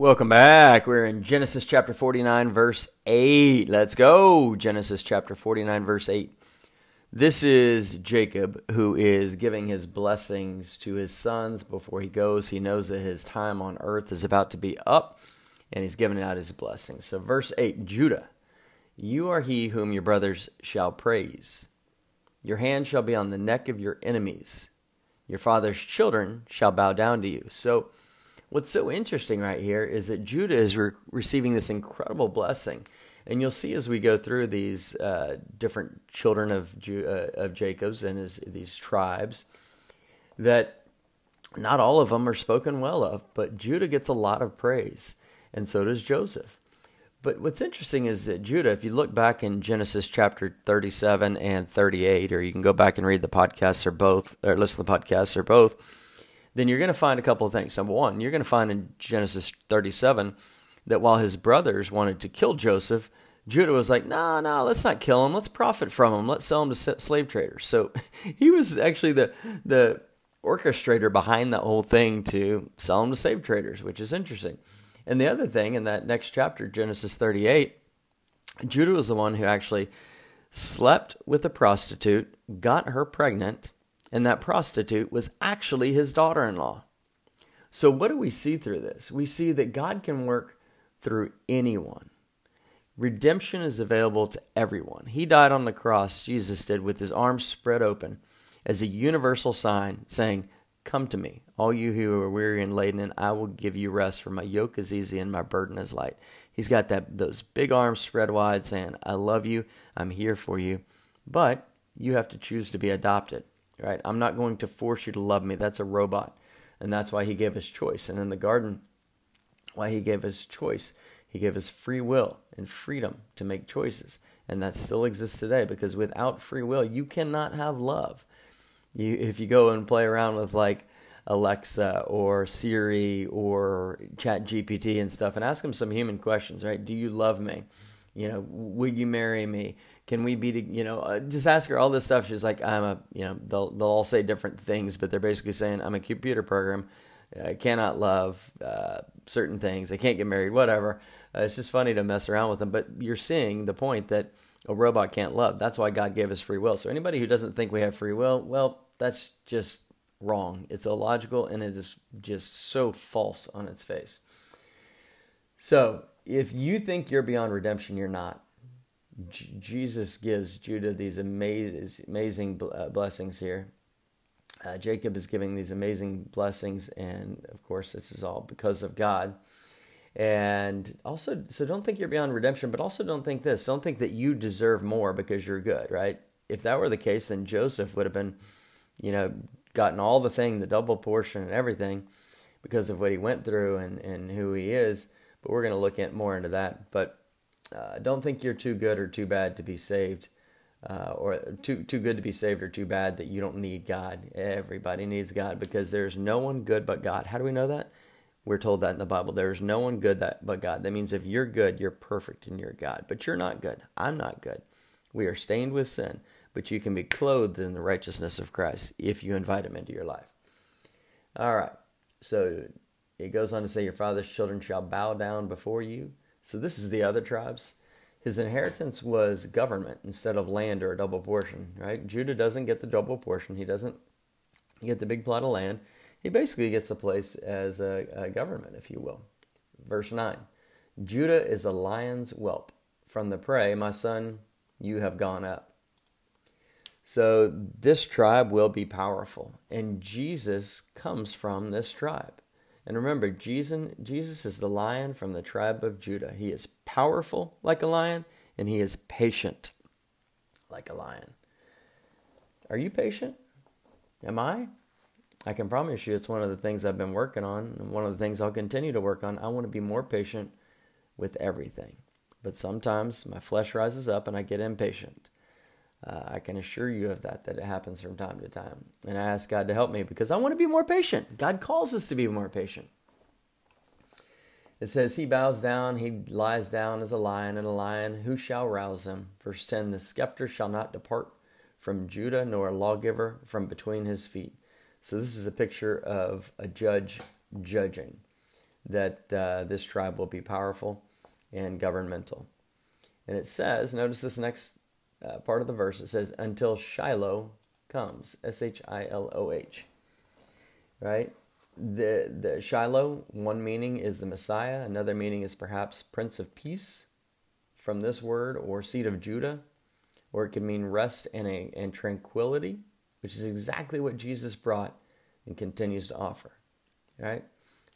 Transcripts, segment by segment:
Welcome back. We're in Genesis chapter 49, verse 8. Let's go. Genesis chapter 49, verse 8. This is Jacob who is giving his blessings to his sons before he goes. He knows that his time on earth is about to be up, and he's giving out his blessings. So, verse 8 Judah, you are he whom your brothers shall praise. Your hand shall be on the neck of your enemies. Your father's children shall bow down to you. So, What's so interesting right here is that Judah is re- receiving this incredible blessing. And you'll see as we go through these uh, different children of, Ju- uh, of Jacob's and his, these tribes that not all of them are spoken well of, but Judah gets a lot of praise, and so does Joseph. But what's interesting is that Judah, if you look back in Genesis chapter 37 and 38, or you can go back and read the podcasts or both, or listen to the podcasts or both, then you're going to find a couple of things. Number one, you're going to find in Genesis 37 that while his brothers wanted to kill Joseph, Judah was like, nah, nah, let's not kill him. Let's profit from him. Let's sell him to slave traders. So he was actually the, the orchestrator behind that whole thing to sell him to slave traders, which is interesting. And the other thing in that next chapter, Genesis 38, Judah was the one who actually slept with a prostitute, got her pregnant, and that prostitute was actually his daughter in law. So, what do we see through this? We see that God can work through anyone. Redemption is available to everyone. He died on the cross, Jesus did, with his arms spread open as a universal sign saying, Come to me, all you who are weary and laden, and I will give you rest, for my yoke is easy and my burden is light. He's got that those big arms spread wide saying, I love you, I'm here for you. But you have to choose to be adopted right? I'm not going to force you to love me. That's a robot. And that's why he gave us choice. And in the garden, why he gave us choice, he gave us free will and freedom to make choices. And that still exists today because without free will, you cannot have love. You, if you go and play around with like Alexa or Siri or Chat GPT and stuff and ask them some human questions, right? Do you love me? You know, will you marry me? Can we be, you know, uh, just ask her all this stuff. She's like, I'm a, you know, they'll, they'll all say different things, but they're basically saying, I'm a computer program. I cannot love uh, certain things. I can't get married, whatever. Uh, it's just funny to mess around with them. But you're seeing the point that a robot can't love. That's why God gave us free will. So anybody who doesn't think we have free will, well, that's just wrong. It's illogical and it is just so false on its face. So if you think you're beyond redemption, you're not. J- Jesus gives Judah these amazing, amazing uh, blessings here. Uh, Jacob is giving these amazing blessings, and of course, this is all because of God. And also, so don't think you're beyond redemption, but also don't think this. Don't think that you deserve more because you're good, right? If that were the case, then Joseph would have been, you know, gotten all the thing, the double portion and everything because of what he went through and, and who he is. But we're going to look at more into that. But uh, don't think you're too good or too bad to be saved, uh, or too too good to be saved or too bad that you don't need God. Everybody needs God because there's no one good but God. How do we know that? We're told that in the Bible. There's no one good that but God. That means if you're good, you're perfect and you're God. But you're not good. I'm not good. We are stained with sin, but you can be clothed in the righteousness of Christ if you invite Him into your life. All right. So it goes on to say, Your father's children shall bow down before you. So this is the other tribes. His inheritance was government instead of land or a double portion, right? Judah doesn't get the double portion. He doesn't get the big plot of land. He basically gets the place as a, a government, if you will. Verse 9 Judah is a lion's whelp. From the prey, my son, you have gone up. So this tribe will be powerful, and Jesus comes from this tribe. And remember, Jesus, Jesus is the lion from the tribe of Judah. He is powerful like a lion, and he is patient like a lion. Are you patient? Am I? I can promise you it's one of the things I've been working on, and one of the things I'll continue to work on. I want to be more patient with everything. But sometimes my flesh rises up and I get impatient. Uh, I can assure you of that, that it happens from time to time. And I ask God to help me because I want to be more patient. God calls us to be more patient. It says, He bows down, he lies down as a lion, and a lion, who shall rouse him? Verse 10 The scepter shall not depart from Judah, nor a lawgiver from between his feet. So this is a picture of a judge judging. that uh, this tribe will be powerful and governmental. And it says, notice this next uh, part of the verse, it says, until Shiloh comes. S H I L O H. Right? The, the Shiloh, one meaning is the Messiah, another meaning is perhaps Prince of Peace from this word, or seed of Judah, or it can mean rest and, a, and tranquility, which is exactly what Jesus brought and continues to offer. Right?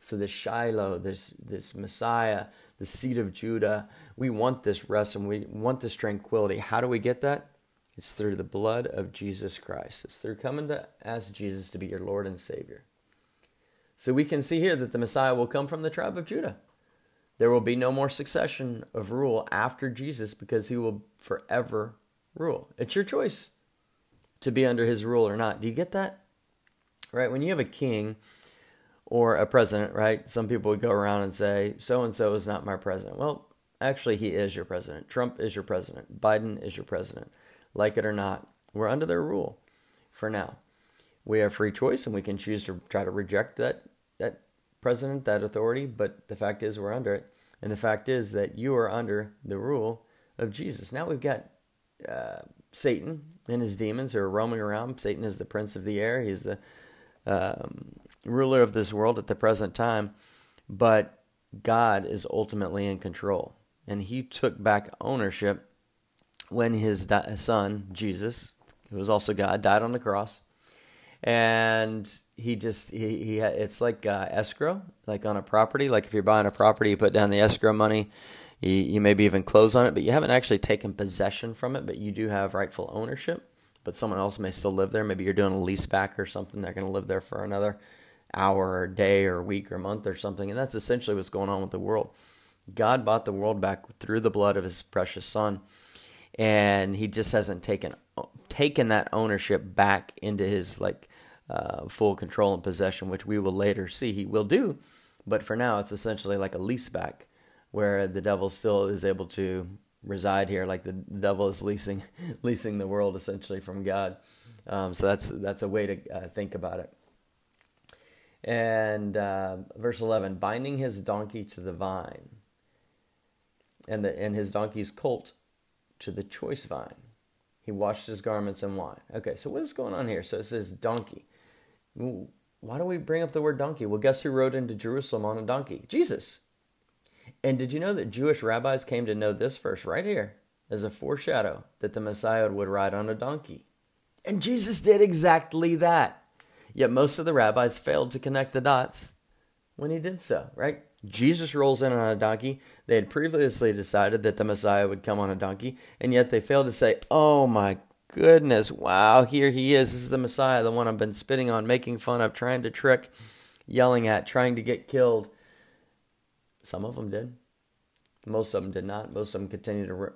So the Shiloh, this this Messiah, the seed of Judah, we want this rest and we want this tranquility. How do we get that? It's through the blood of Jesus Christ. It's through coming to ask Jesus to be your Lord and Savior. So we can see here that the Messiah will come from the tribe of Judah. There will be no more succession of rule after Jesus because he will forever rule. It's your choice to be under his rule or not. Do you get that? Right? When you have a king or a president, right? Some people would go around and say, so and so is not my president. Well, actually, he is your president. Trump is your president. Biden is your president. Like it or not, we're under their rule for now. We have free choice and we can choose to try to reject that, that president, that authority, but the fact is we're under it. And the fact is that you are under the rule of Jesus. Now we've got uh, Satan and his demons who are roaming around. Satan is the prince of the air. He's the um, ruler of this world at the present time, but God is ultimately in control. And he took back ownership when his son, Jesus, who was also God, died on the cross. And he just, he, he it's like uh, escrow, like on a property. Like if you're buying a property, you put down the escrow money, you, you maybe even close on it, but you haven't actually taken possession from it, but you do have rightful ownership. But someone else may still live there. Maybe you're doing a lease back or something. They're going to live there for another hour or day or week or month or something. And that's essentially what's going on with the world. God bought the world back through the blood of his precious son. And he just hasn't taken taken that ownership back into his like uh, full control and possession, which we will later see he will do. But for now, it's essentially like a lease back, where the devil still is able to reside here, like the devil is leasing leasing the world essentially from God. Um, so that's that's a way to uh, think about it. And uh, verse 11, binding his donkey to the vine, and, the, and his donkey's colt to the choice vine. He washed his garments in wine. Okay, so what is going on here? So it says donkey. Why do we bring up the word donkey? Well, guess who rode into Jerusalem on a donkey? Jesus. And did you know that Jewish rabbis came to know this verse right here as a foreshadow that the Messiah would ride on a donkey? And Jesus did exactly that. Yet most of the rabbis failed to connect the dots when he did so, right? Jesus rolls in on a donkey. They had previously decided that the Messiah would come on a donkey, and yet they failed to say, Oh my goodness, wow, here he is. This is the Messiah, the one I've been spitting on, making fun of, trying to trick, yelling at, trying to get killed. Some of them did. Most of them did not. Most of them continued to re-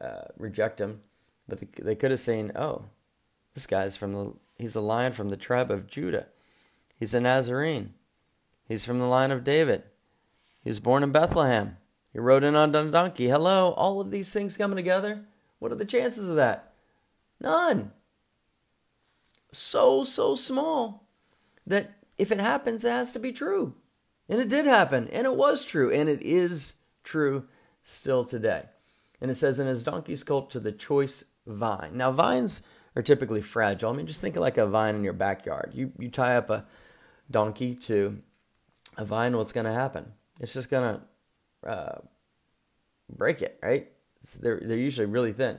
uh, reject him. But they, they could have seen, oh, this guy's from the He's a lion from the tribe of Judah. He's a Nazarene. He's from the line of David. He was born in Bethlehem. He rode in on a donkey. Hello, all of these things coming together. What are the chances of that? None. So, so small that if it happens, it has to be true. And it did happen, and it was true, and it is true still today. And it says, in his donkey's colt to the choice vine. Now, vines are typically fragile. I mean, just think of like a vine in your backyard. You you tie up a donkey to a vine, what's going to happen? It's just going to uh, break it, right? It's, they're they're usually really thin.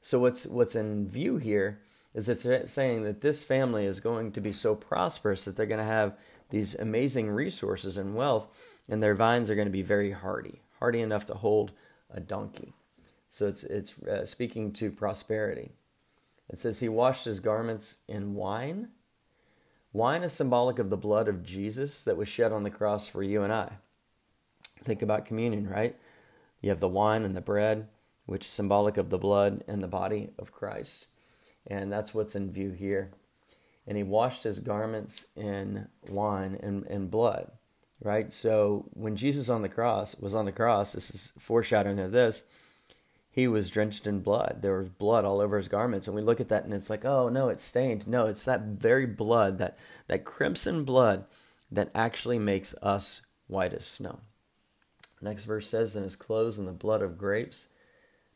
So what's what's in view here is it's saying that this family is going to be so prosperous that they're going to have these amazing resources and wealth, and their vines are going to be very hardy, hardy enough to hold a donkey. So it's it's uh, speaking to prosperity. It says he washed his garments in wine. Wine is symbolic of the blood of Jesus that was shed on the cross for you and I. Think about communion, right? You have the wine and the bread, which is symbolic of the blood and the body of Christ. And that's what's in view here. And he washed his garments in wine and, and blood, right? So when Jesus on the cross was on the cross, this is foreshadowing of this he was drenched in blood. There was blood all over his garments. And we look at that and it's like, oh no, it's stained. No, it's that very blood, that, that crimson blood that actually makes us white as snow. Next verse says, And his clothes in the blood of grapes.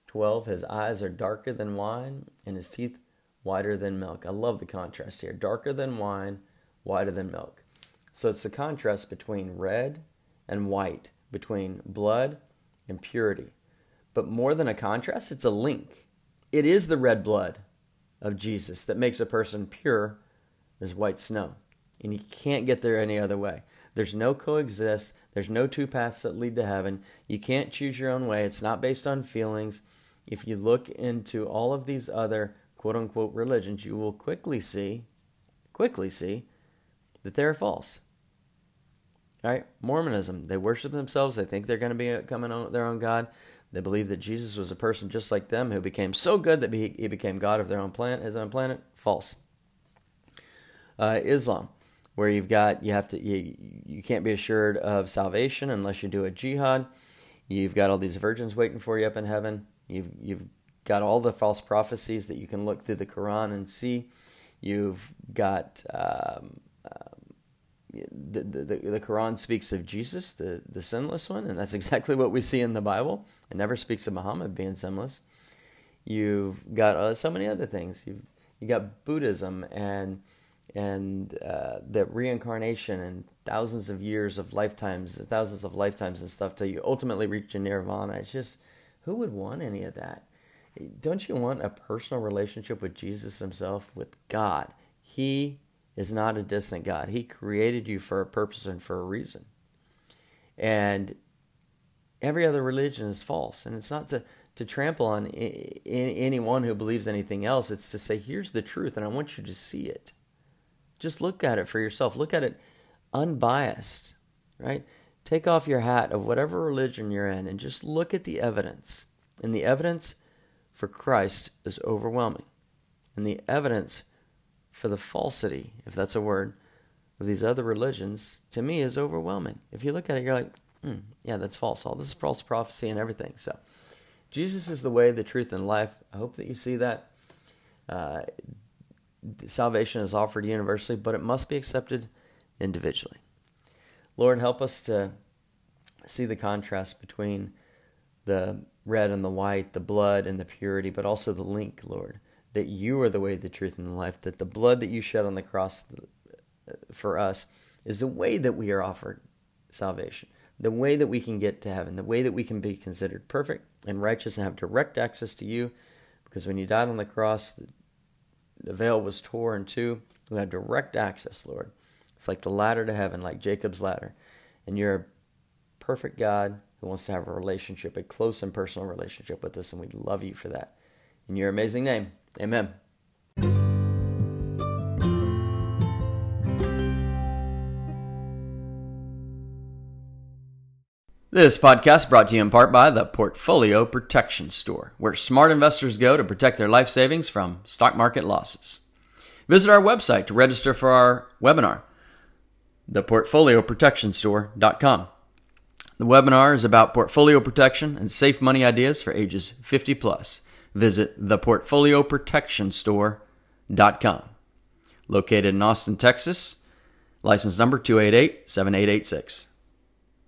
12. His eyes are darker than wine, and his teeth whiter than milk. I love the contrast here. Darker than wine, whiter than milk. So it's the contrast between red and white, between blood and purity. But more than a contrast, it's a link. It is the red blood of Jesus that makes a person pure as white snow. And you can't get there any other way. There's no coexist. There's no two paths that lead to heaven. You can't choose your own way. It's not based on feelings. If you look into all of these other quote unquote religions, you will quickly see, quickly see, that they're false. All right, Mormonism, they worship themselves. They think they're going to be coming on their own God. They believe that Jesus was a person just like them who became so good that he became God of their own planet, his own planet. False. Uh, Islam, where you've got you have to you, you can't be assured of salvation unless you do a jihad. You've got all these virgins waiting for you up in heaven. You've you've got all the false prophecies that you can look through the Quran and see. You've got um, the, the, the Quran speaks of Jesus, the, the sinless one, and that's exactly what we see in the Bible. It never speaks of Muhammad being sinless. You've got uh, so many other things. You've you got Buddhism and and uh, the reincarnation and thousands of years of lifetimes, thousands of lifetimes and stuff till you ultimately reach nirvana. It's just who would want any of that? Don't you want a personal relationship with Jesus himself, with God? He is not a distant God. He created you for a purpose and for a reason. And every other religion is false. And it's not to, to trample on anyone who believes anything else, it's to say, here's the truth, and I want you to see it. Just look at it for yourself. Look at it unbiased, right? Take off your hat of whatever religion you're in and just look at the evidence. And the evidence for Christ is overwhelming. And the evidence for the falsity, if that's a word, of these other religions, to me, is overwhelming. If you look at it, you're like, hmm, yeah, that's false. All this is false prophecy and everything. So, Jesus is the way, the truth, and life. I hope that you see that. Uh, salvation is offered universally, but it must be accepted individually. Lord, help us to see the contrast between the red and the white, the blood and the purity, but also the link, Lord, that you are the way, the truth, and the life, that the blood that you shed on the cross uh, for us is the way that we are offered salvation, the way that we can get to heaven, the way that we can be considered perfect and righteous and have direct access to you. Because when you died on the cross, the, the veil was torn in two. We have direct access, Lord. It's like the ladder to heaven, like Jacob's ladder. And you're a perfect God who wants to have a relationship, a close and personal relationship with us, and we love you for that. In your amazing name, amen. This podcast brought to you in part by the Portfolio Protection Store, where smart investors go to protect their life savings from stock market losses. Visit our website to register for our webinar, theportfolioprotectionstore.com. The webinar is about portfolio protection and safe money ideas for ages 50 plus. Visit theportfolioprotectionstore.com. Located in Austin, Texas, license number 288 7886.